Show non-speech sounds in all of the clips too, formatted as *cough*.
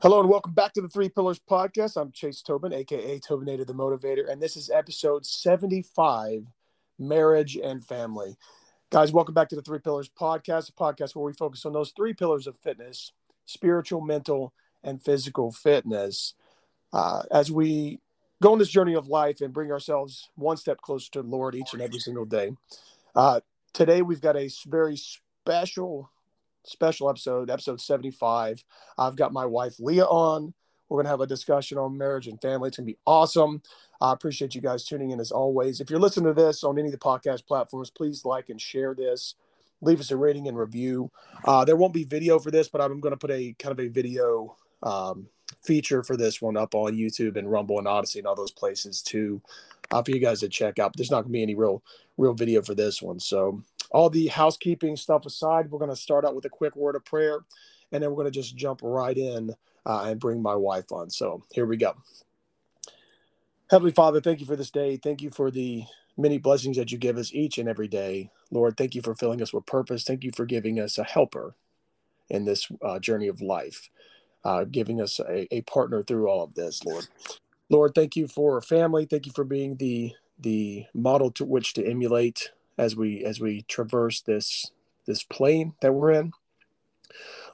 Hello and welcome back to the Three Pillars Podcast. I'm Chase Tobin, aka Tobinator the Motivator, and this is episode 75 Marriage and Family. Guys, welcome back to the Three Pillars Podcast, a podcast where we focus on those three pillars of fitness spiritual, mental, and physical fitness. Uh, as we go on this journey of life and bring ourselves one step closer to the Lord each and every single day. Uh, today, we've got a very special special episode, episode 75. I've got my wife Leah on. We're going to have a discussion on marriage and family. It's going to be awesome. I appreciate you guys tuning in as always. If you're listening to this on any of the podcast platforms, please like and share this. Leave us a rating and review. Uh, there won't be video for this, but I'm going to put a kind of a video um, feature for this one up on YouTube and Rumble and Odysee and all those places too uh, for you guys to check out. But there's not going to be any real real video for this one. So all the housekeeping stuff aside, we're going to start out with a quick word of prayer, and then we're going to just jump right in uh, and bring my wife on. So here we go. Heavenly Father, thank you for this day. Thank you for the many blessings that you give us each and every day. Lord, thank you for filling us with purpose. Thank you for giving us a helper in this uh, journey of life, uh, giving us a, a partner through all of this, Lord. Lord, thank you for family. Thank you for being the the model to which to emulate as we as we traverse this this plane that we're in.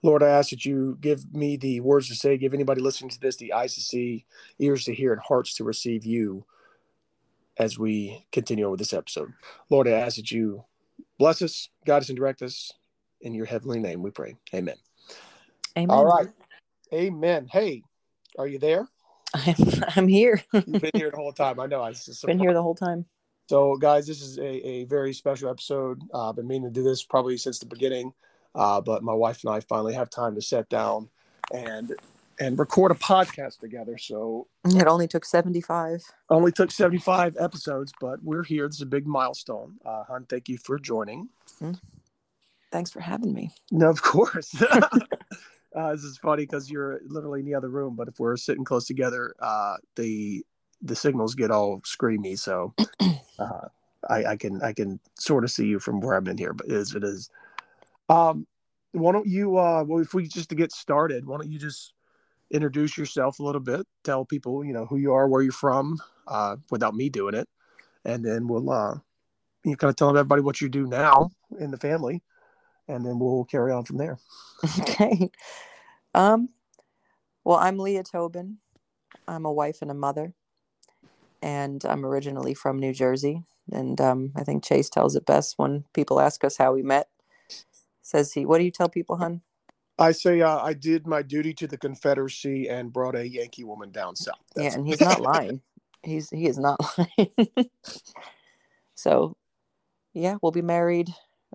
Lord, I ask that you give me the words to say, give anybody listening to this the eyes to see, ears to hear, and hearts to receive you as we continue on with this episode. Lord, I ask that you bless us, guide us, and direct us in your heavenly name. We pray. Amen. Amen. All right. Amen. Hey, are you there? *laughs* I'm, I'm here. You've been here the whole time. I know. I've been here the whole time. So, guys, this is a, a very special episode. Uh, I've been meaning to do this probably since the beginning, uh, but my wife and I finally have time to sit down and and record a podcast together. So it only took seventy five. Only took seventy five episodes, but we're here. This is a big milestone. Uh, Hun, thank you for joining. Mm. Thanks for having me. No, of course. *laughs* uh, this is funny because you're literally in the other room, but if we're sitting close together, uh, the the signals get all screamy. So *clears throat* uh, I, I, can I can sort of see you from where I've been here, but it is it is. Um, why don't you? Uh, well, if we just to get started, why don't you just introduce yourself a little bit, tell people you know who you are, where you're from, uh, without me doing it, and then we'll uh, you kind of tell everybody what you do now in the family, and then we'll carry on from there. Okay. Um. Well, I'm Leah Tobin. I'm a wife and a mother and I'm originally from New Jersey. And um, I think Chase tells it best when people ask us how we met. Says he, "What do you tell people, hun?" I say uh, I did my duty to the Confederacy and brought a Yankee woman down south. That's yeah, and he's *laughs* not lying. He's he is not *laughs* lying. so, yeah, we'll be married,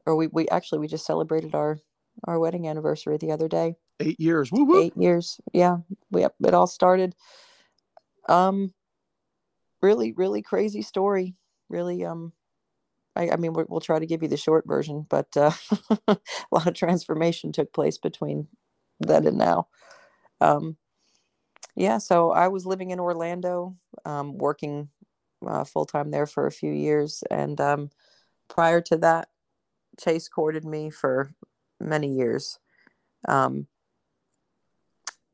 or we we actually we just celebrated our our wedding anniversary the other day. Eight years. Woo woo. Eight years. Yeah, we it all started. Um, really, really crazy story. Really, um, I, I mean, we will try to give you the short version, but uh, *laughs* a lot of transformation took place between then and now. Um, yeah, so I was living in Orlando, um, working uh, full time there for a few years, and um, prior to that, Chase courted me for many years. Um,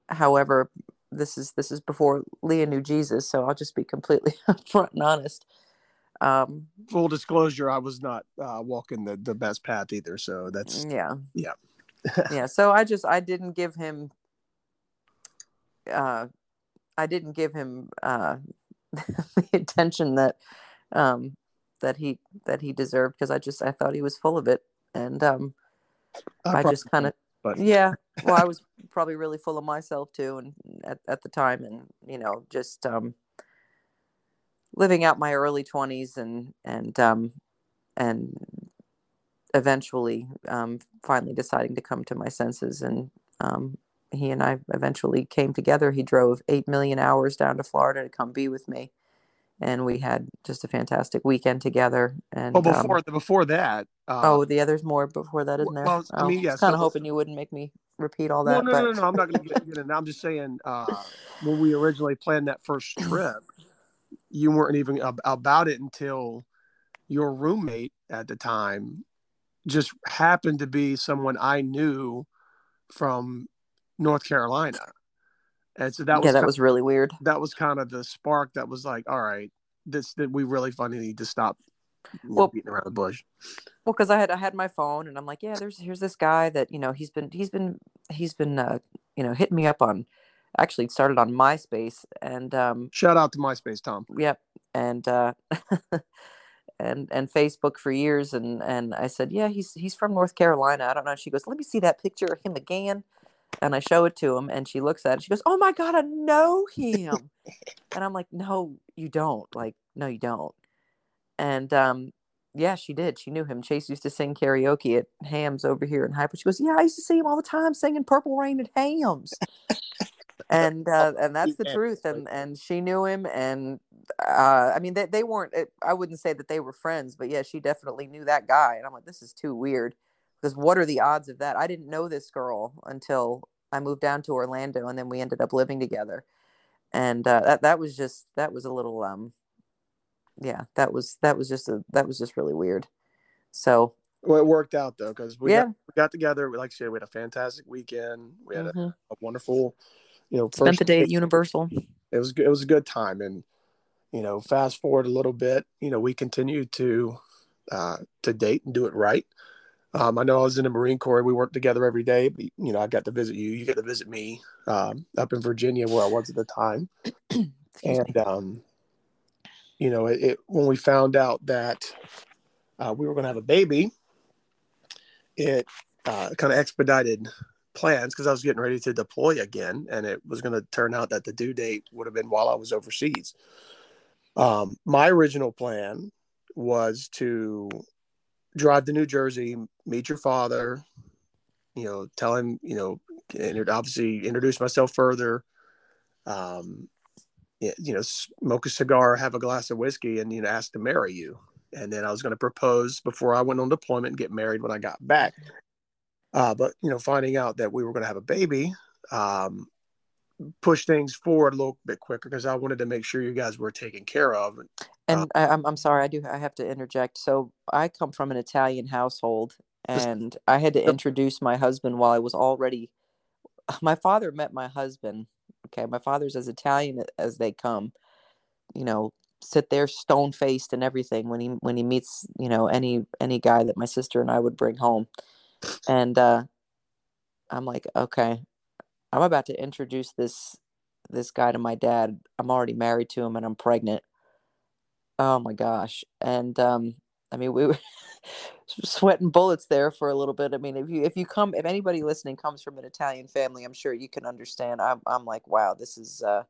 however, this is this is before Leah knew Jesus, so I'll just be completely *laughs* upfront and honest. Um, Full disclosure, I was not uh, walking the the best path either, so that's mm, yeah, yeah, *laughs* yeah. So I just I didn't give him, uh, I didn't give him uh, *laughs* the attention that um, that he that he deserved because I just I thought he was full of it, and um, I, I just kind of but yeah, well, I was probably really full of myself too, and at, at the time, and you know, just um, living out my early twenties, and and um, and eventually, um, finally deciding to come to my senses, and um, he and I eventually came together. He drove eight million hours down to Florida to come be with me, and we had just a fantastic weekend together. And oh, before um, before that, uh, oh, the others more before that, isn't there? Well, I mean, yeah, I was kind of so, hoping you wouldn't make me repeat all that. No, no, but... no, no, I'm not going to get, into. I'm just saying, uh, when we originally planned that first *clears throat* trip, you weren't even ab- about it until your roommate at the time just happened to be someone I knew from North Carolina. And so that was yeah, that was really weird. that was kind of the spark that was like, all right, this that we really finally need to stop Well- beating around the bush. Well, because I had I had my phone and I'm like, yeah, there's here's this guy that you know he's been he's been he's been uh, you know hitting me up on, actually it started on MySpace and um Shout out to MySpace, Tom. yep and uh *laughs* and and Facebook for years and and I said yeah he's he's from North Carolina. I don't know. She goes let me see that picture of him again. And I show it to him and she looks at it she goes oh my god I know him. *laughs* And I'm like no you don't. Like no you don't and um yeah she did. She knew him. Chase used to sing karaoke at Hams over here in Hyper. She goes yeah I used to see him all the time singing Purple Rain at Hams. And uh, *laughs* and that's the truth. and and she knew him. And uh, I mean they, they weren't I wouldn't say that they were friends but yeah she definitely knew that guy. And I'm like this is too weird. Because what are the odds of that? I didn't know this girl until I moved down to Orlando and then we ended up living together. And uh, that that was just that was a little um yeah that was that was just a that was just really weird so Well, it worked out though because we, yeah got, we got together. We like I said, we had a fantastic weekend. We had a, mhm. a wonderful, you know, spent the day at Universal It was. It was a good time, and you know, fast forward a little bit. You know, we continued to uh, to date and do it right. Um, I know I was in the Marine Corps. We worked together every day. But, you know, I got to visit you. You got to visit me um, up in Virginia, where I was at the time. *clears throat* And um, you know, it, it when we found out that uh, we were going to have a baby, it uh, kind of expedited plans because I was getting ready to deploy again, and it was going to turn out that the due date would have been while I was overseas. Um, my original plan was to drive to New Jersey, meet your father, you know, tell him, you know, and obviously introduce myself further. Um, you know, smoke a cigar, have a glass of whiskey, and you know, ask to marry you. And then I was going to propose before I went on deployment and get married when I got back. Uh, but you know, finding out that we were going to have a baby, um, pushed things forward a little bit quicker because I wanted to make sure you guys were taken care of. And I, I'm I'm sorry, I do I have to interject. So I come from an Italian household, and I had to introduce my husband while I was already. My father met my husband. Okay, my father's as Italian as they come. You know, sit there stone faced and everything when he when he meets you know any any guy that my sister and I would bring home, and uh, I'm like, okay, I'm about to introduce this this guy to my dad. I'm already married to him and I'm pregnant. Oh my gosh. And um I mean we *laughs* sweating bullets there for a little bit. I mean if you if you come if anybody listening comes from an Italian family, I'm sure you can understand. I'm I'm like, wow, this is uh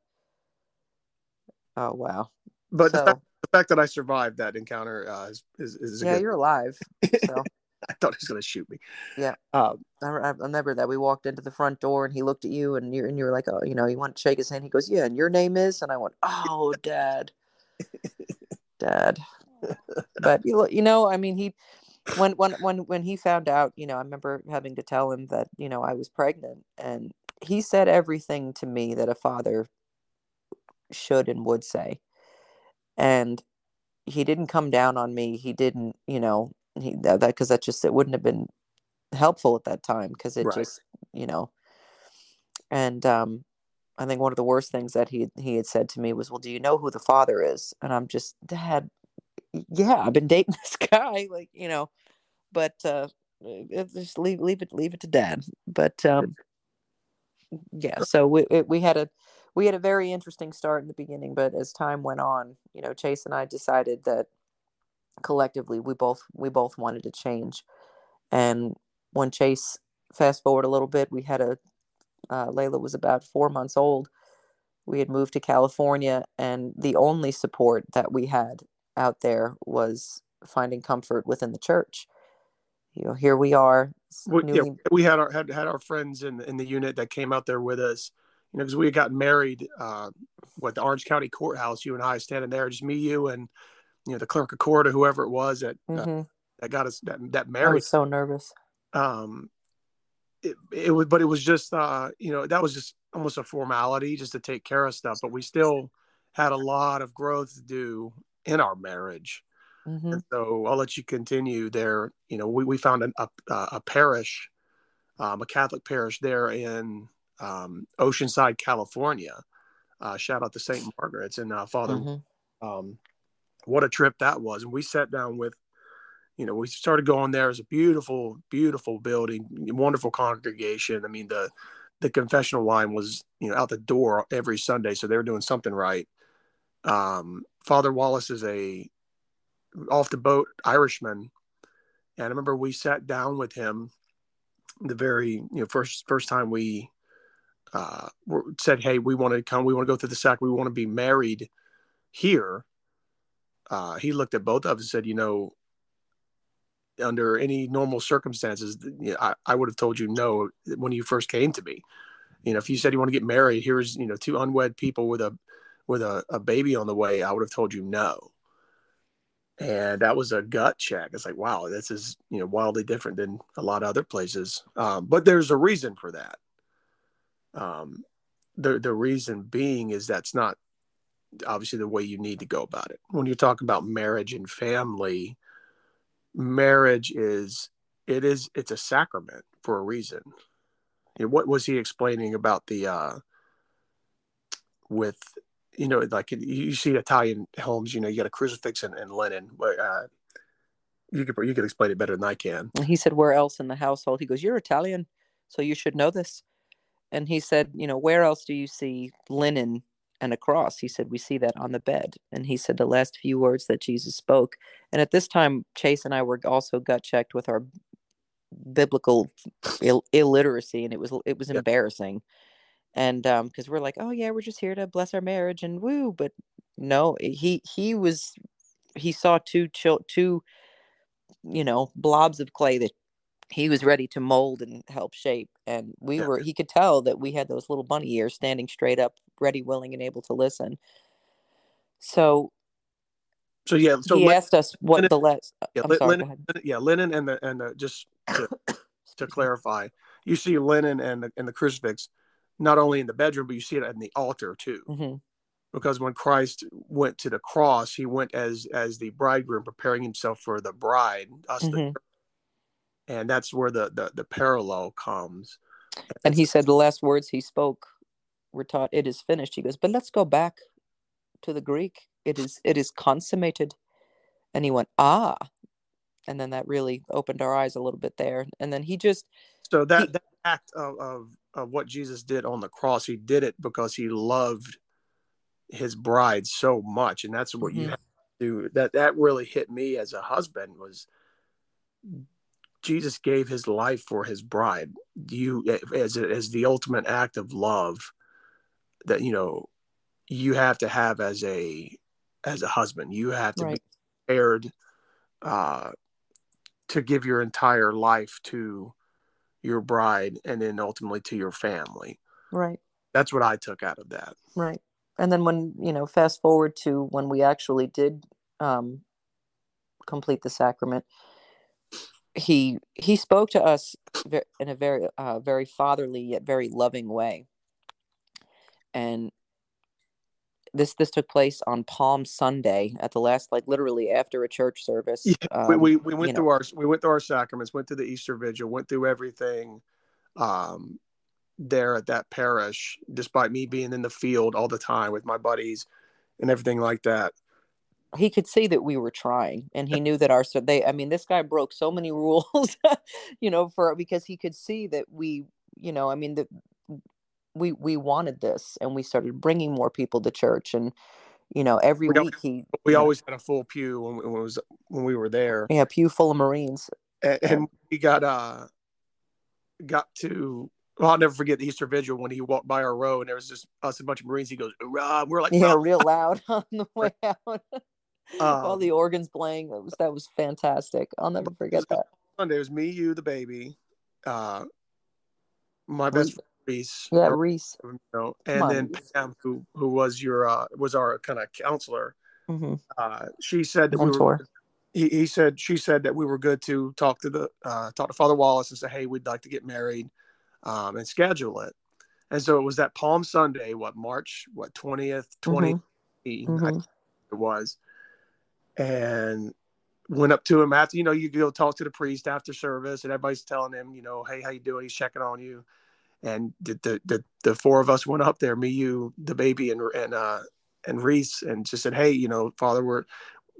oh wow. But the, fact, the fact that I survived that encounter uh, is, is, is yeah, good. you're alive. So *laughs* I thought he was going to shoot me. Yeah. Um, I, I remember that we walked into the front door and he looked at you and you and you were like, oh, you know, you want to shake his hand. He goes, yeah, and your name is, and I went, oh, *laughs* dad, dad. But you know, I mean, he when when when when he found out, you know, I remember having to tell him that you know I was pregnant, and he said everything to me that a father should and would say, and he didn't come down on me. He didn't, you know, he that because that just it wouldn't have been helpful at that time because it Right. just you know and um i think one of the worst things that he he had said to me was well do you know who the father is and i'm just dad yeah i've been dating *laughs* this guy like you know but uh just leave leave it leave it to dad but um yeah so we it- we had a we had a very interesting start in the beginning but as time went on you know chase and i decided that collectively we both we both wanted to change. And when chase fast forward a little bit we had a uh, layla was about four months old. We had moved to california and the only support that we had out there was finding comfort within the church you know here we are we, yeah, we had our had, had our friends in in the unit that came out there with us. You know, because we had gotten married, uh, what the Orange County Courthouse. You and I standing there, just me, you, and you know the clerk of court or whoever it was that uh, Mhm. that got us that that i married. was so nervous um it, it was but it was just uh you know that was just almost a formality just to take care of stuff but we still had a lot of growth to do in our marriage hmm and so i'll let you continue there you know we, we found an, a, a parish um, a catholic parish there in um, Oceanside, California. Uh, shout out to St. Margaret's and uh, Father. Mm-hmm. Um, what a trip that was! And we sat down with, you know, we started going there. It's a beautiful, beautiful building, wonderful congregation. I mean, the the confessional line was, you know, out the door every Sunday, so they were doing something right. Um, Father Wallace is a off the boat Irishman, and I remember we sat down with him the very you know first first time we uh, said, "Hey, we want to come. We want to go through the sack. We want to be married here." Uh, he looked at both of us and said, "You know, under any normal circumstances, you know, I, I would have told you no when you first came to me. You know, if you said you want to get married, here's you know two unwed people with a with a, a baby on the way, I would have told you no." and that was a gut check. It's like, wow, this is you know wildly different than a lot of other places. Um, but there's a reason for that. Um, the the reason being is that's not obviously the way you need to go about it. When you're talking about marriage and family, marriage is it is it's a sacrament for a reason. You know, what was he explaining about the uh, with you know, like you see Italian homes, you know, you got a crucifix and, and linen. Uh, you could you could explain it better than I can. He said, "Where else in the household?" He goes, "You're Italian, so you should know this." And he said, "You know, where else do you see linen and a cross?" He said, "We see that on the bed." And he said the last few words that Jesus spoke. And at this time, Chase and I were also gut checked with our biblical Ill- illiteracy, and it was it was yeah. embarrassing and um because we're like oh yeah we're just here to bless our marriage and woo but no he he was he saw two chil- two you know blobs of clay that he was ready to mold and help shape and we yeah. were he could tell that we had those little bunny ears standing straight up ready willing and able to listen. So so yeah so he asked us what the last uh, yeah, I'm sorry, linen, yeah linen and the and the just to, to *coughs* clarify you see linen and the, and the crucifix not only in the bedroom, but you see it in the altar too. Mm-hmm. Because when Christ went to the cross, he went as as the bridegroom preparing himself for the bride, us mm-hmm. the, and that's where the, the the parallel comes. And he said the last words he spoke were taught, "It is finished." He goes, "But let's go back to the Greek. It is it is consummated." And he went, "Ah," and then that really opened our eyes a little bit there. And then he just so that he, that act of, of of what Jesus did on the cross. He did it because he loved his bride so much, and that's what mm-hmm. you have to do. That that really hit me as a husband was Jesus gave his life for his bride. You as as the ultimate act of love that you know you have to have as a as a husband. You have to right. be prepared uh, to give your entire life to your bride and then ultimately to your family. Right. That's what I took out of that. Right. And then when, you know, fast forward to when we actually did um, complete the sacrament, he he spoke to us in a very uh, very fatherly yet very loving way. And this this took place on Palm Sunday at the last, like literally after a church service. Yeah, um, we, we, we went through know. our we went through our sacraments, went through the Easter Vigil, went through everything um, there at that parish. Despite me being in the field all the time with my buddies and everything like that, he could see that we were trying, and he *laughs* knew that our so they. I mean, this guy broke so many *laughs* rules, you know, for because he could see that we, you know, I mean, that we we wanted this and we started bringing more people to church and you know every we week he we always know, had a full pew when, when, it was when we were there yeah pew full of marines and, and we got uh got to well, I'll never forget the Easter Vigil when he walked by our row and there was just us a bunch of Marines. He goes, we're like, yeah, real loud *laughs* on the *laughs* way out. *laughs* um, All the organs playing. That was that was fantastic. I'll never forget that. Sunday it was me, you, the baby, uh, my best Reese. Yeah, Reese. You know, and on, then Reese. Pam, who who was your uh, was our kind of counselor. Mm-hmm. Uh, she said that Mentor. we were. He, he said she said that we were good to talk to the uh, talk to Father Wallace and say, hey, we'd like to get married, um, and schedule it. And so it was that Palm Sunday, what March, what twentieth, twenty, mm-hmm. it was, and went up to him after you know you go talk to the priest after service and everybody's telling him you know hey how you doing he's checking on you and the, the the the four of us went up there, me, you, the baby, and and uh and Reese, and just said, hey, you know, Father, we're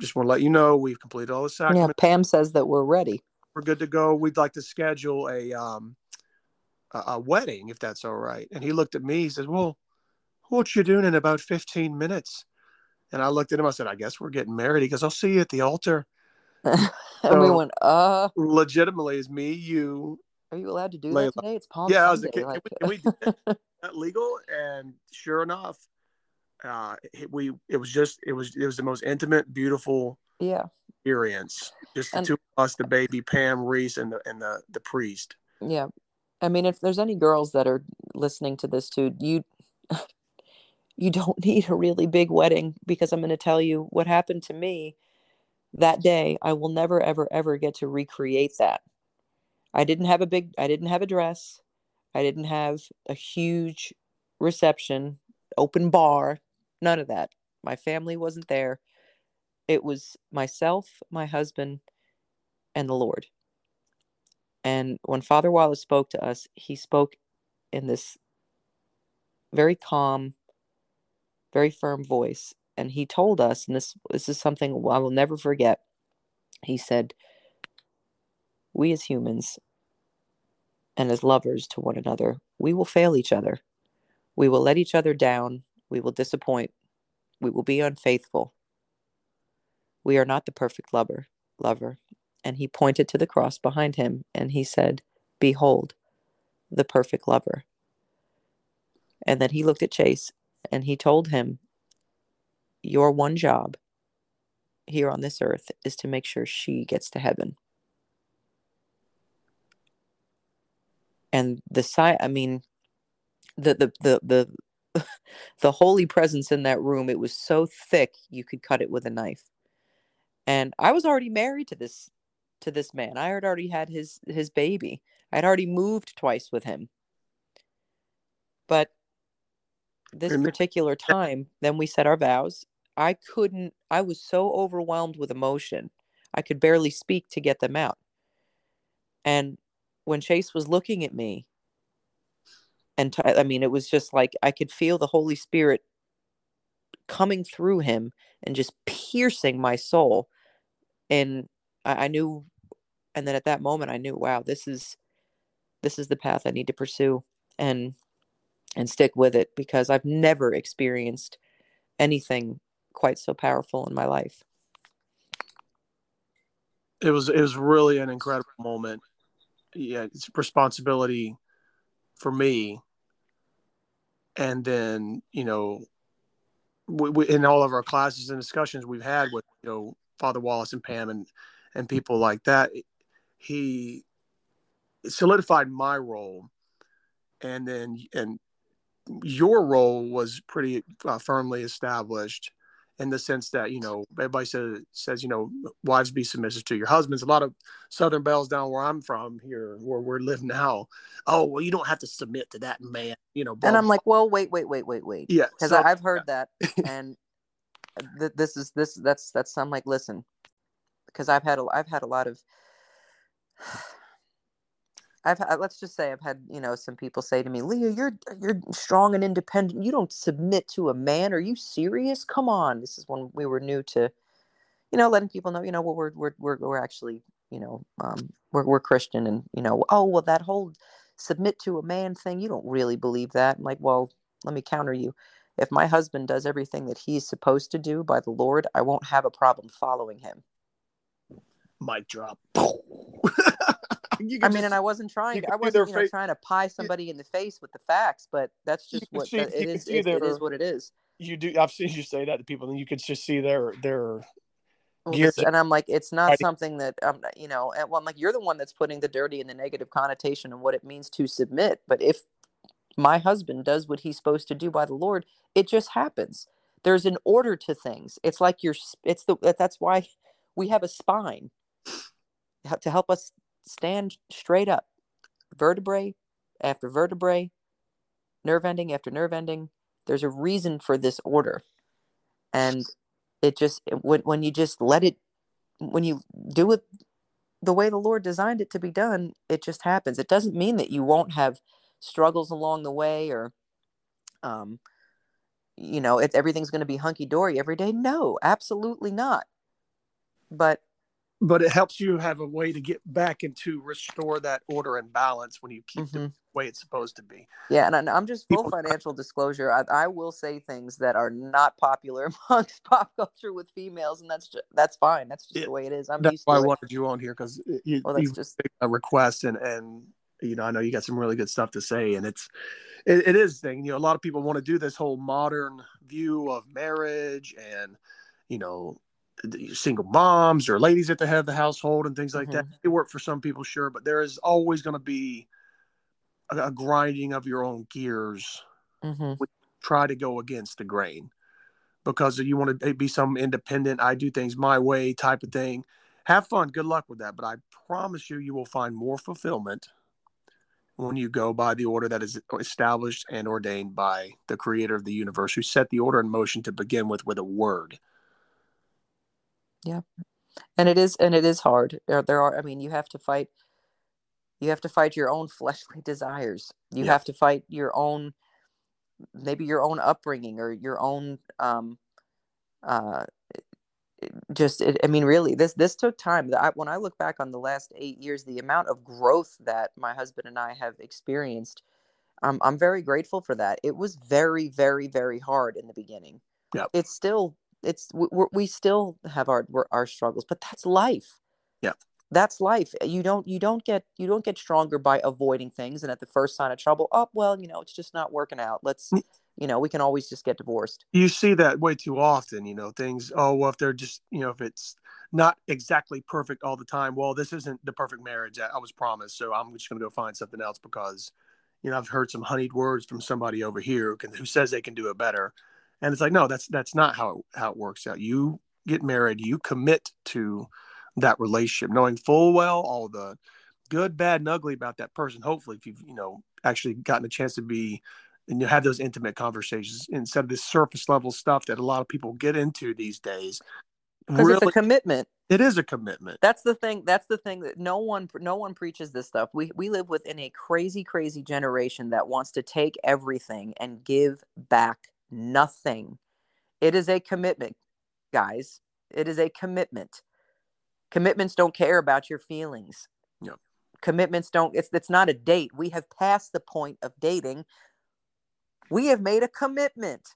just want to let you know we've completed all the sacraments. Yeah, Pam says that we're ready. We're good to go. We'd like to schedule a um a, a wedding if that's all right. And he looked at me. He says, well, what you doing in about fifteen minutes? And I looked at him. I said, I guess we're getting married. He goes, I'll see you at the altar. *laughs* and so, we went, uh. Legitimately, is me, you. Are you allowed to do Layla. that today? It's Palm yeah, Sunday. I was like, can, we, can we *laughs* that legal? And sure enough, uh, we it was just it was it was the most intimate, beautiful yeah experience. Just the and, two of us, the baby, Pam, Reese, and the and the the priest. Yeah, I mean, if there's any girls that are listening to this too, you *laughs* you don't need a really big wedding because I'm going to tell you what happened to me that day. I will never, ever, ever get to recreate that. I didn't have a big, I didn't have a dress. I didn't have a huge reception, open bar, none of that. My family wasn't there. It was myself, my husband, and the Lord. And when Father Wallace spoke to us, he spoke in this very calm, very firm voice. And he told us, and this, this is something I will never forget. He said, We as humans and as lovers to one another, we will fail each other. We will let each other down. We will disappoint. We will be unfaithful. We are not the perfect lover, lover. And he pointed to the cross behind him and he said, Behold, the perfect lover. And then he looked at Chase and he told him, Your one job here on this earth is to make sure she gets to heaven. And the side, I mean, the the the the *laughs* the holy presence in that room, it was so thick you could cut it with a knife. And I was already married to this to this man. I had already had his his baby. I'd already moved twice with him. But this particular time, then we said our vows. I couldn't, I was so overwhelmed with emotion. I could barely speak to get them out. And when Chase was looking at me, and t- I mean, it was just like I could feel the Holy Spirit coming through him and just piercing my soul. And I, I knew, and then at that moment, I knew, wow, this is this is the path I need to pursue. And and stick with it because I've never experienced anything quite so powerful in my life. It was it was really an incredible moment. Yeah, it's responsibility for me. And then, you know, we, we, in all of our classes and discussions we've had with, you know, Father Wallace and Pam and and people like that, he solidified my role and then and your role was pretty uh, firmly established in the sense that you know everybody says says you know wives be submissive to your husbands. A lot of southern belles down where i'm from here where we live now oh well you don't have to submit to that man you know and i'm like well wait wait wait wait wait. Yeah because so, i've heard that *laughs* and th- this is this that's that's i'm like listen because i've had a i've had a lot of I've let's just say I've had you know some people say to me, Leah, you're you're strong and independent. You don't submit to a man. Are you serious? Come on. This is when we were new to, you know, letting people know, you know, well, we're we're we're we're actually, you know, um, we're we're Christian, and you know, oh well, that whole submit to a man thing, you don't really believe that. I'm like, well, let me counter you. If my husband does everything that he's supposed to do by the Lord, I won't have a problem following him. Mic drop. *laughs* *laughs* I mean, just, and I wasn't trying. I wasn't you know, trying to pie somebody in the face with the facts, but that's just what see, it is. It, their, it is what it is. You do. I've seen you say that to people, and you could just see their their. Well, and I'm like, it's not something that I'm, you know. And well, I'm like, you're the one that's putting the dirty and the negative connotation and what it means to submit. But if my husband does what he's supposed to do by the Lord, it just happens. There's an order to things. It's like you're. It's the. That's why we have a spine to help us stand straight up, vertebrae after vertebrae, nerve ending after nerve ending. There's a reason for this order. And it just, when, when you just let it, when you do it the way the Lord designed it to be done, it just happens. It doesn't mean that you won't have struggles along the way or um you know if everything's going to be hunky-dory every day no absolutely not but but it helps you have a way to get back into restore that order and balance when you keep Mhm. the way it's supposed to be yeah and i'm just full financial disclosure I, I will say things that are not popular *laughs* amongst pop culture with females and that's just, that's fine that's just Yeah, the way it is i'm that's used why to i it wanted you on here because you, well that's just a request and and you know i know you got some really good stuff to say and it's it, it is thing you know a lot of people want to do this whole modern view of marriage and you know single moms or ladies at the head of the household and things like that. They work for some people sure but there is always going to be a, a grinding of your own gears hmm try to go against the grain because you want to be some independent i do things my way type of thing. Have fun. Good luck with that but i promise you you will find more fulfillment when you go by the order that is established and ordained by the creator of the universe who set the order in motion to begin with with a word and it is and it is hard. There, there are i mean you have to fight you have to fight your own *laughs* fleshly desires. You Yeah. have to fight your own maybe your own upbringing or your own um uh just it, i mean really this this took time. I, when i look back on the last eight years the amount of growth that my husband and i have experienced um, i'm very grateful for that. It was very very very hard in the beginning. Yeah it's still it's we, we're- we still have our we're- our struggles but that's life. Yeah, that's life. Eh, you don't you don't get you don't get stronger by avoiding things and at the first sign of trouble oh well you know it's just not working out. Let's you know we can always just get divorced. You see that way too often you know things oh well if they're just you know if it's not exactly perfect all the time well this isn't the perfect marriage that i was promised so i'm just going to go find something else because you know i've heard some honeyed words from somebody over here who, can, who says they can do it better and it's like no that's that's not how it, how it works out you get married you commit to that relationship knowing full well all the good bad and ugly about that person hopefully if you've you know actually gotten a chance to be and you have those intimate conversations instead of this surface level stuff that a lot of people get into these days. because Really, it's a commitment it is a commitment. that's the thing that's the thing that no one no one preaches this stuff we we live within a crazy crazy generation that wants to take everything and give back nothing it is a commitment guys it is a commitment commitments don't care about your feelings Yep. commitments don't it's it's not a date we have passed the point of dating we have made a commitment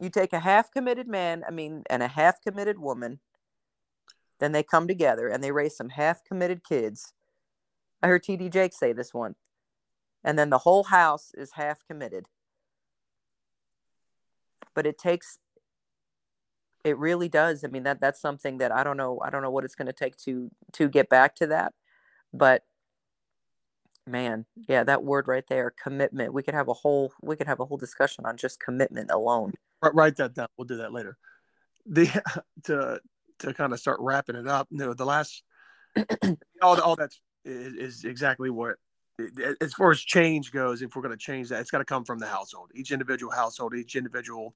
you take a half committed man i mean and a half committed woman then they come together and they raise some half committed kids. I heard TD Jake say this one. And then the whole house is half committed. But it takes it really does. I mean that that's something that I don't know I don't know what it's going to take to to get back to that. But man, yeah, that word right there, commitment. We could have a whole we could have a whole discussion on just commitment alone. Write- Write that down. We'll do that later. The *laughs* to to kind of start wrapping it up. You know, the last *clears throat* all all that's is, is exactly what as far as change goes. If we're going to change that, it's got to come from the household. Each individual household, each individual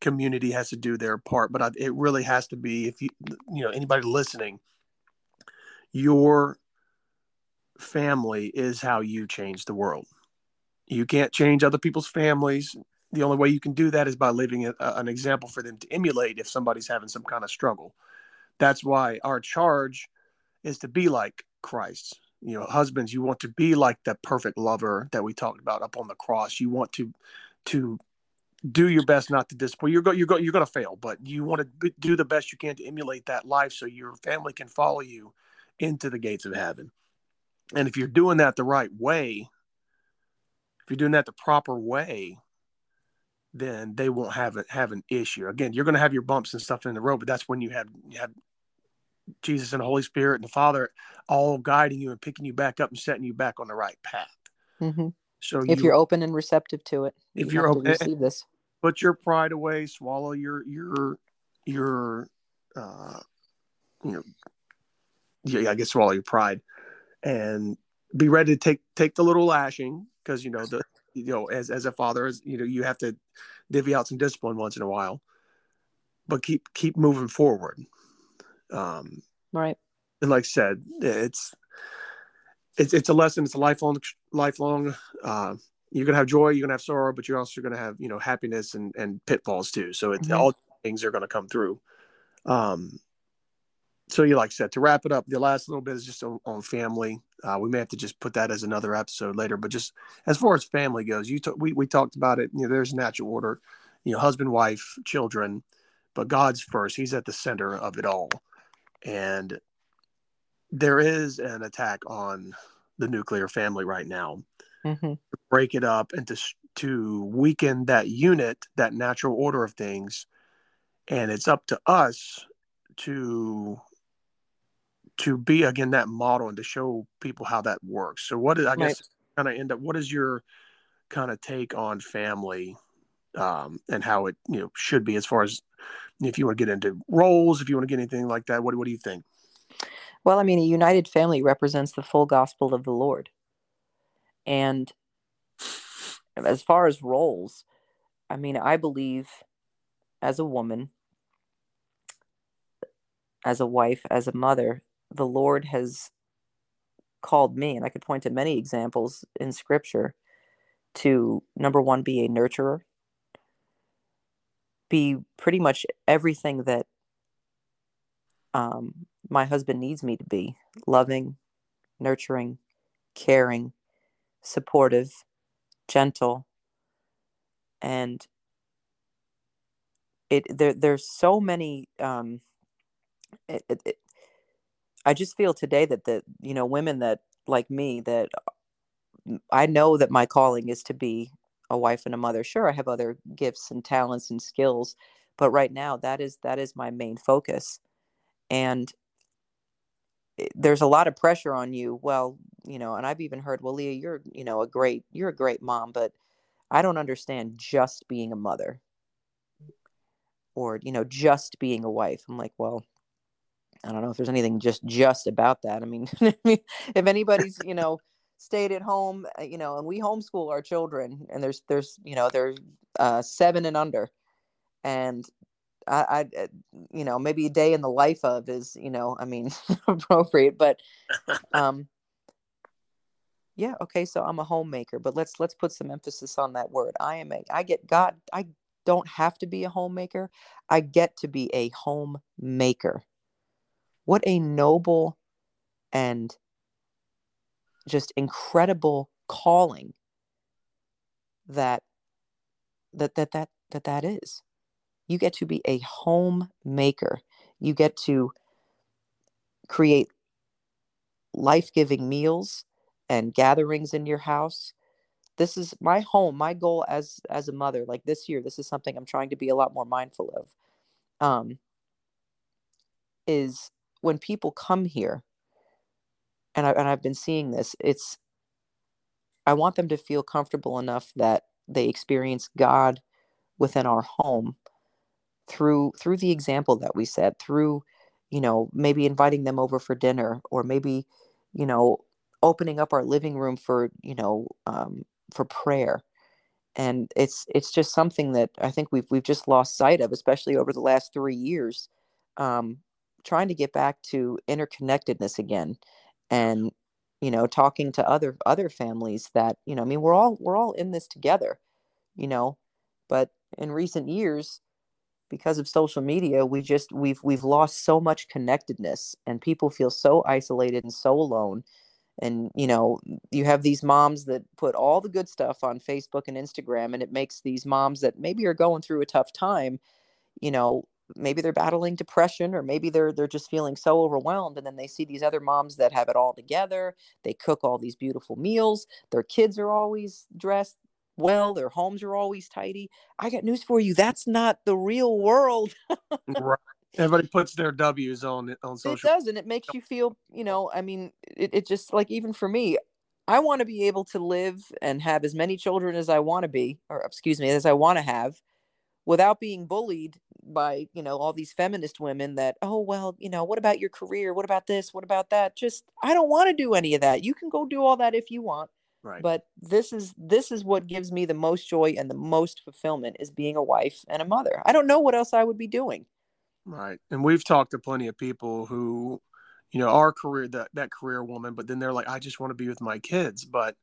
community has to do their part. But it really has to be if you you know anybody listening, your family is how you change the world. You can't change other people's families. The only way you can do that is by living a, an example for them to emulate if somebody's having some kind of struggle. That's why our charge is to be like Christ. You know, husbands, you want to be like that perfect lover that we talked about up on the cross. You want to to do your best not to disappoint. You're go, you're go, you're going to fail, but you want to do the best you can to emulate that life so your family can follow you into the gates of heaven. And if you're doing that the right way, if you're doing that the proper way, then they won't have it have an issue. Again, you're going to have your bumps and stuff in the road, but that's when you have you have Jesus and the Holy Spirit and the Father all guiding you and picking you back up and setting you back on the right path. Mm-hmm. So If you you're open and receptive to it, If you you're open- receive this. put your pride away, swallow your your your uh you know yeah, I guess swallow your pride and be ready to take take the little lashing because you know the you know as as a father as you know you have to divvy out some discipline once in a while but keep keep moving forward um Right. and like I said it's it's it's a lesson. It's a lifelong lifelong. Uh, you're gonna have joy, you're gonna have sorrow, but you're also gonna have you know happiness and and pitfalls too. So it's mm-hmm. all things are gonna come through. Um, so you like I said to wrap it up, the last little bit is just on, on family. Uh, we may have to just put that as another episode later, but just as far as family goes, you t- we we talked about it. You know, there's natural order, you know, husband, wife, children, but God's first. He's at the center of it all, and there is an attack on the nuclear family right now. Mm-hmm. break it up and to to weaken that unit, that natural order of things, and it's up to us to to be again that model and to show people how that works. So what is I guess kind of end up what is your kind of take on family um, and how it you know should be as far as if you want to get into roles, if you want to get anything like that, what what do you think? Well, I mean, a united family represents the full gospel of the Lord. And as far as roles, I mean, I believe as a woman, as a wife, as a mother, the Lord has called me, and I could point to many examples in scripture to number one, be a nurturer, be pretty much everything that um, my husband needs me to be loving, nurturing, caring, supportive, gentle, and it there there's so many um it, it, it, I just feel today that the you know women that like me that I know that my calling is to be a wife and a mother. Sure, I have other gifts and talents and skills, but right now that is that is my main focus. And there's a lot of pressure on you. Well, you know, and I've even heard, well, Leah, you're, you know, a great, you're a great mom, but I don't understand just being a mother or, you know, just being a wife. I'm like, well, I don't know if there's anything just just about that. I mean, *laughs* if anybody's, you know, stayed at home, uh, you know, and we homeschool our children and there's there's, you know, they're uh 7 and under and I, I, uh, you know, maybe a day in the life of is, you know, I mean, *laughs* appropriate, but, *laughs* um, yeah, okay. So I'm a homemaker, but let's let's put some emphasis on that word. I am a. I get God. I don't have to be a homemaker. I get to be a homemaker. What a noble and just incredible calling that that that that that that is you get to be a homemaker. You get to create life giving meals and gatherings in your house. This is my home, my goal as as a mother. Like this year, this is something I'm trying to be a lot more mindful of. Um, is when people come here, and I and I've been seeing this. It's I want them to feel comfortable enough that they experience God within our home through through the example that we set through you know maybe inviting them over for dinner or maybe you know opening up our living room for you know um, for prayer and it's it's just something that i think we've we've just lost sight of especially over the last three years um, trying to get back to interconnectedness again and you know talking to other other families that you know i mean we're all we're all in this together you know but in recent years because of social media we just we've we've lost so much connectedness and people feel so isolated and so alone. And you know you have these moms that put all the good stuff on facebook and instagram and it makes these moms that maybe are going through a tough time you know maybe they're battling depression or maybe they're they're just feeling so overwhelmed and then they see these other moms that have it all together they cook all these beautiful meals their kids are always dressed well, their homes are always tidy. I got news for you. That's not the real world. right. *laughs* Everybody puts their W's on on social. It does, and it makes you feel, you know, I mean, it, it just like even for me, I want to be able to live and have as many children as I want to be, or excuse me, as I want to have, without being bullied by, you know, all these feminist women that, oh, well, you know, what about your career? What about this? What about that? Just, I don't want to do any of that. You can go do all that if you want. Right. But this is this is what gives me the most joy and the most fulfillment is being a wife and a mother. I don't know what else I would be doing. Right. And we've talked to plenty of people who, you know, our career that that career woman, but then they're like, I just want to be with my kids, but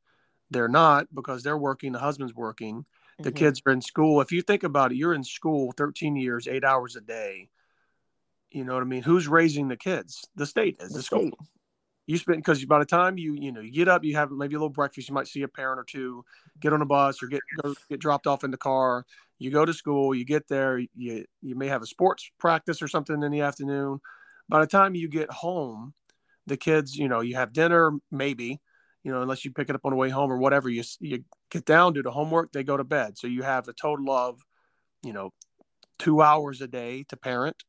they're not because they're working, the husband's working, the mm-hmm. kids are in school. If you think about it, you're in school 13 years, eight hours a day. You know what I mean? Who's raising the kids? The state is the, the school. State. You spend because by the time you you know you get up, you have maybe a little breakfast. You might see a parent or two, get on a bus or get go, get dropped off in the car. You go to school. You get there. You you may have a sports practice or something in the afternoon. By the time you get home, the kids, you know, you have dinner maybe, you know, unless you pick it up on the way home or whatever. You you get down, do the homework, they go to bed. So you have a total of, you know, two hours a day to parent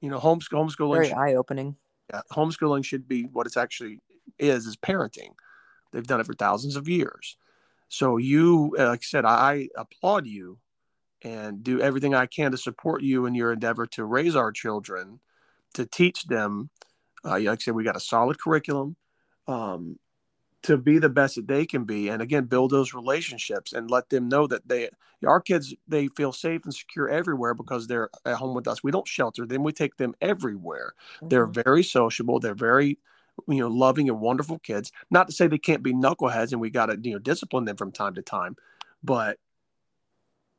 you know, homeschool, homeschooling. Very eye opening. Yeah, homeschooling should be what it's actually is is parenting. They've done it for thousands of years. So you, uh, like I said, I applaud you and do everything I can to support you in your endeavor to raise our children, to teach them. Uh, like I said, we got a solid curriculum. Um, to be the best that they can be and again build those relationships and let them know that they our kids they feel safe and secure everywhere because they're at home with us. We don't shelter them we take them everywhere. Mm-hmm. they're very sociable they're very you know loving and wonderful kids. Not to say they can't be knuckleheads and we got to you know discipline them from time to time but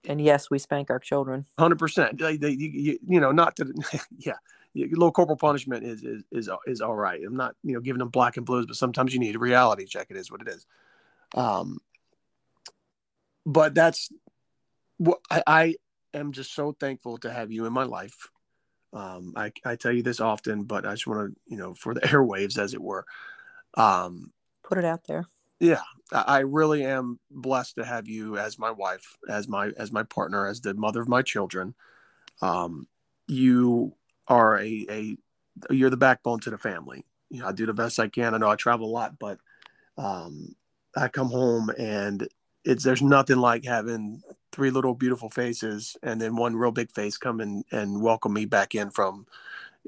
and yes we spank our children. 100% they, they you, you know not to *laughs* yeah low corporal punishment is, is is is all right. I'm not you know giving them black and blues, but sometimes you need a reality check. It is what it is. Um, but that's what I, I am just so thankful to have you in my life. Um, I I tell you this often, but I just want to you know for the *laughs* airwaves, as it were. Um, Put it out there. Yeah, I really am blessed to have you as my wife, as my as my partner, as the mother of my children. Um, you are a, a you're the backbone to the family. You know, I do the best I can. I know I travel a lot, but um, I come home and it's there's nothing like having three little beautiful faces and then one real big face come in and welcome me back in from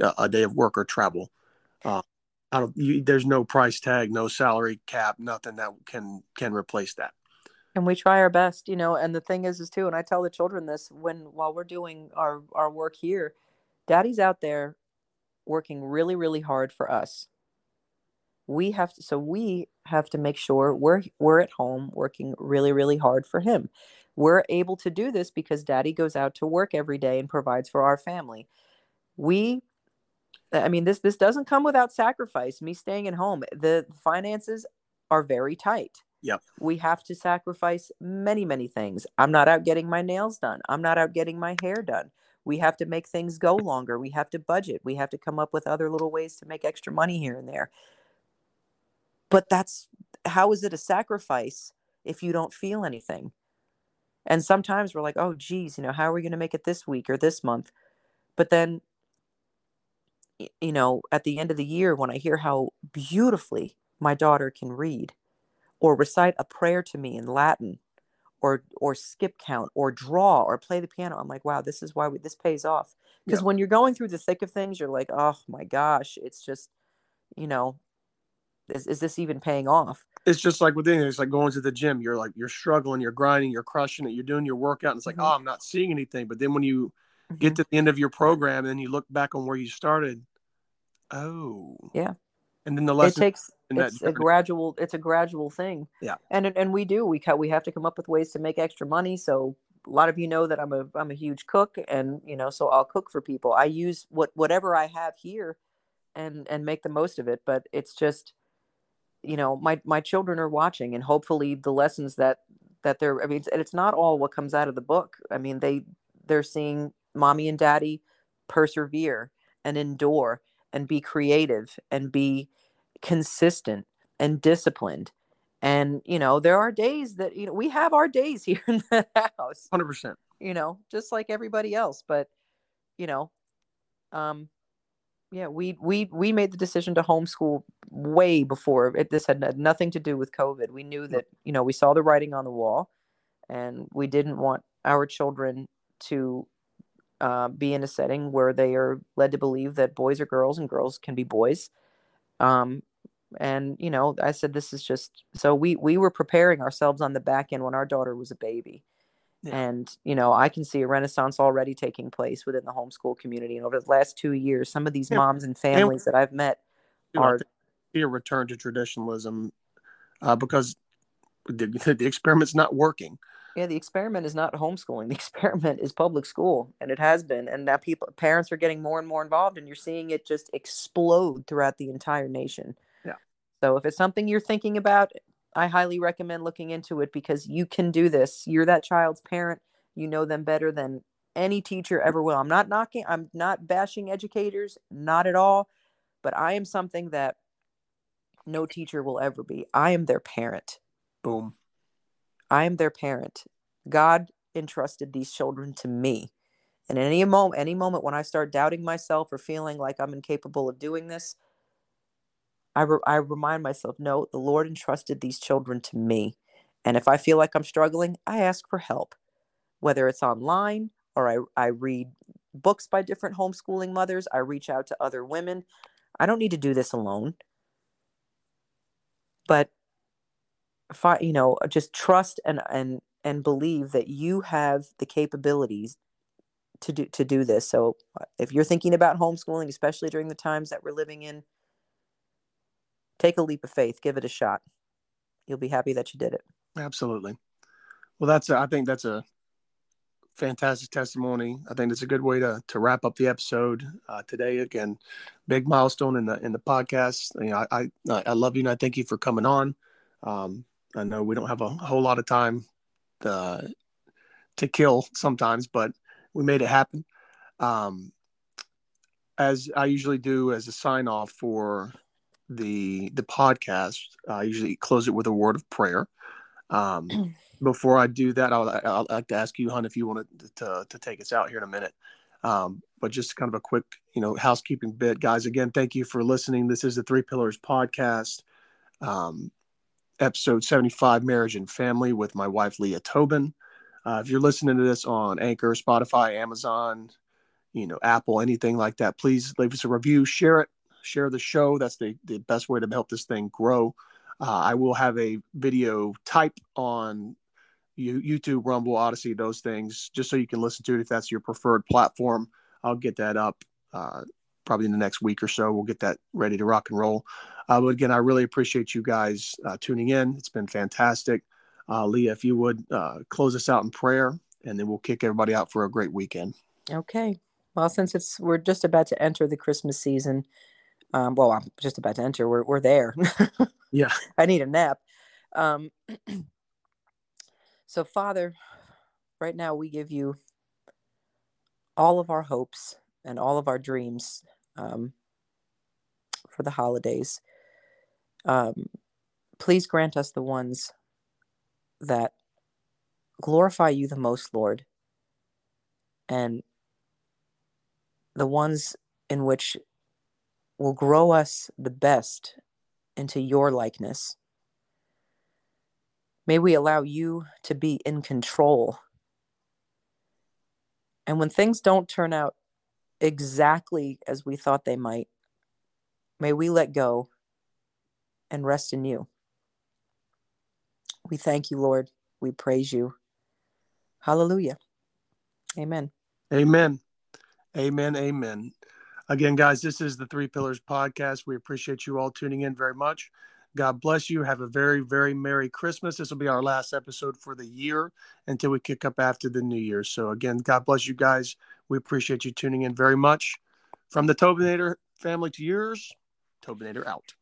a, a day of work or travel. Uh, I don't. You, there's no price tag, no salary cap, nothing that can can replace that. And we try our best, you know. And the thing is, is too, and I tell the children this when while we're doing our our work here daddy's out there working really really hard for us we have to so we have to make sure we're we're at home working really really hard for him we're able to do this because daddy goes out to work every day and provides for our family we i mean this this doesn't come without sacrifice me staying at home the finances are very tight Yep. We have to sacrifice many, many things. I'm not out getting my nails done. I'm not out getting my hair done we have to make things go longer we have to budget we have to come up with other little ways to make extra money here and there. But that's how is it a sacrifice if you don't feel anything? And sometimes we're like oh geez you know how are we going to make it this week or this month? But then you know at the end of the year when i hear how beautifully my daughter can read or recite a prayer to me in latin or or skip count or draw or play the piano i'm like wow this is why we, this pays off because yeah. when you're going through the thick of things you're like oh my gosh it's just you know is, is this even paying off it's just like within it's like going to the gym you're like you're struggling you're grinding you're crushing it you're doing your workout and it's like mm-hmm. oh i'm not seeing anything but then when you mm-hmm. get to the end of your program and you look back on where you started oh yeah and then the lesson it takes it's a gradual it's a gradual thing. Yeah. And and we do we cut we have to come up with ways to make extra money. So a lot of you know that i'm a i'm a huge cook and you know so i'll cook for people. I use what whatever i have here and and make the most of it. But it's just you know my my children are watching and hopefully the lessons that that they're i mean it's, it's not all what comes out of the book. I mean they they're seeing mommy and daddy persevere and endure and be creative and be consistent and disciplined. And you know there are days that you know we have our days *laughs* here in the house 100% you know just like everybody else but you know um yeah we we we made the decision to homeschool way before it, this had nothing to do with covid. We knew that you know we saw the writing on the wall and we didn't want our children to uh, be in a setting where they are led to believe that boys are girls and girls can be boys um, and you know i said this is just so we we were preparing ourselves on the back end when our daughter was a baby Yeah. And, you know, I can see a renaissance already taking place within the homeschool community. And over the last two years, some of these yeah. moms and families and, that I've met are. see a return to traditionalism uh, because the, *laughs* the experiment's not working. Yeah, the experiment is not homeschooling. *laughs* The experiment is public school, and it has been. And now people, parents are getting more and more involved, and you're seeing it just explode throughout the entire nation. Yeah. So if it's something you're thinking about, I highly recommend looking into it because you can do this. You're that child's parent. You know them better than any teacher ever will. I'm not knocking, I'm not bashing educators, not at all. But I am something that no teacher will ever be. I am their parent. Boom. I am their parent. God entrusted these children to me. And any moment, any moment when I start doubting myself or feeling like I'm incapable of doing this, I, re- I remind myself, no, the Lord entrusted these children to me. And if I feel like I'm struggling, I ask for help, whether it's online or I, I read books by different homeschooling mothers, I reach out to other women. I don't need to do this alone. But you know, just trust and and and believe that you have the capabilities to do to do this. So uh, if you're thinking about homeschooling, especially during the times that we're living in, take a leap of faith, give it a shot. You'll be happy that you did it. Absolutely. Well, that's a, I think that's a fantastic testimony. I think it's a good way to to wrap up the episode uh, today. Again, big milestone in the in the podcast. You know, I I, I love you and I thank you for coming on. Um, I know we don't have a whole lot of time to, to kill sometimes, but we made it happen. Um, as I usually do as a sign off for the the podcast, I usually close it with a word of prayer. Um, *clears throat* before I do that, I'll, I'll like to ask you, Hun, if you wanted to, to take us out here in a minute. Um, but just kind of a quick, you know, housekeeping bit, guys. Again, thank you for listening. This is the Three Pillars podcast. Um, episode 75 Marriage and Family with my wife, Leah Tobin. Uh, if you're listening to this on Anchor, Spotify, Amazon, you know, Apple, anything like that, please leave us a review, share it, share the show. That's the, the best way to help this thing grow. Uh, I will have a video type on YouTube, Rumble, Odysee, those things, just so you can listen to it if that's your preferred platform. I'll get that up uh, probably in the next week or so. We'll get that ready to rock and roll. Uh, but again, I really appreciate you guys uh, tuning in. It's been fantastic. Uh, Leah, if you would uh, close us out in prayer, and then we'll kick everybody out for a great weekend. Okay. Well, since it's we're just about to enter the Christmas season, um, well, I'm just about to enter. We're we're there. *laughs* yeah. I need a nap. Um, *clears throat* so, Father, right now we give you all of our hopes and all of our dreams um, for the holidays. Um, please grant us the ones that glorify you the most, Lord, and the ones in which will grow us the best into your likeness. May we allow you to be in control. And when things don't turn out exactly as we thought they might, may we let go and rest in you. We thank you, Lord. We praise you. Hallelujah. Amen. Amen. Amen. Amen. Again, guys, this is the Three Pillars podcast. We appreciate you all tuning in very much. God bless you. Have a very, very Merry Christmas. This will be our last episode for the year until we kick up after the New Year. So, again, God bless you guys. We appreciate you tuning in very much. From the Tobinator family to yours, Tobinator out.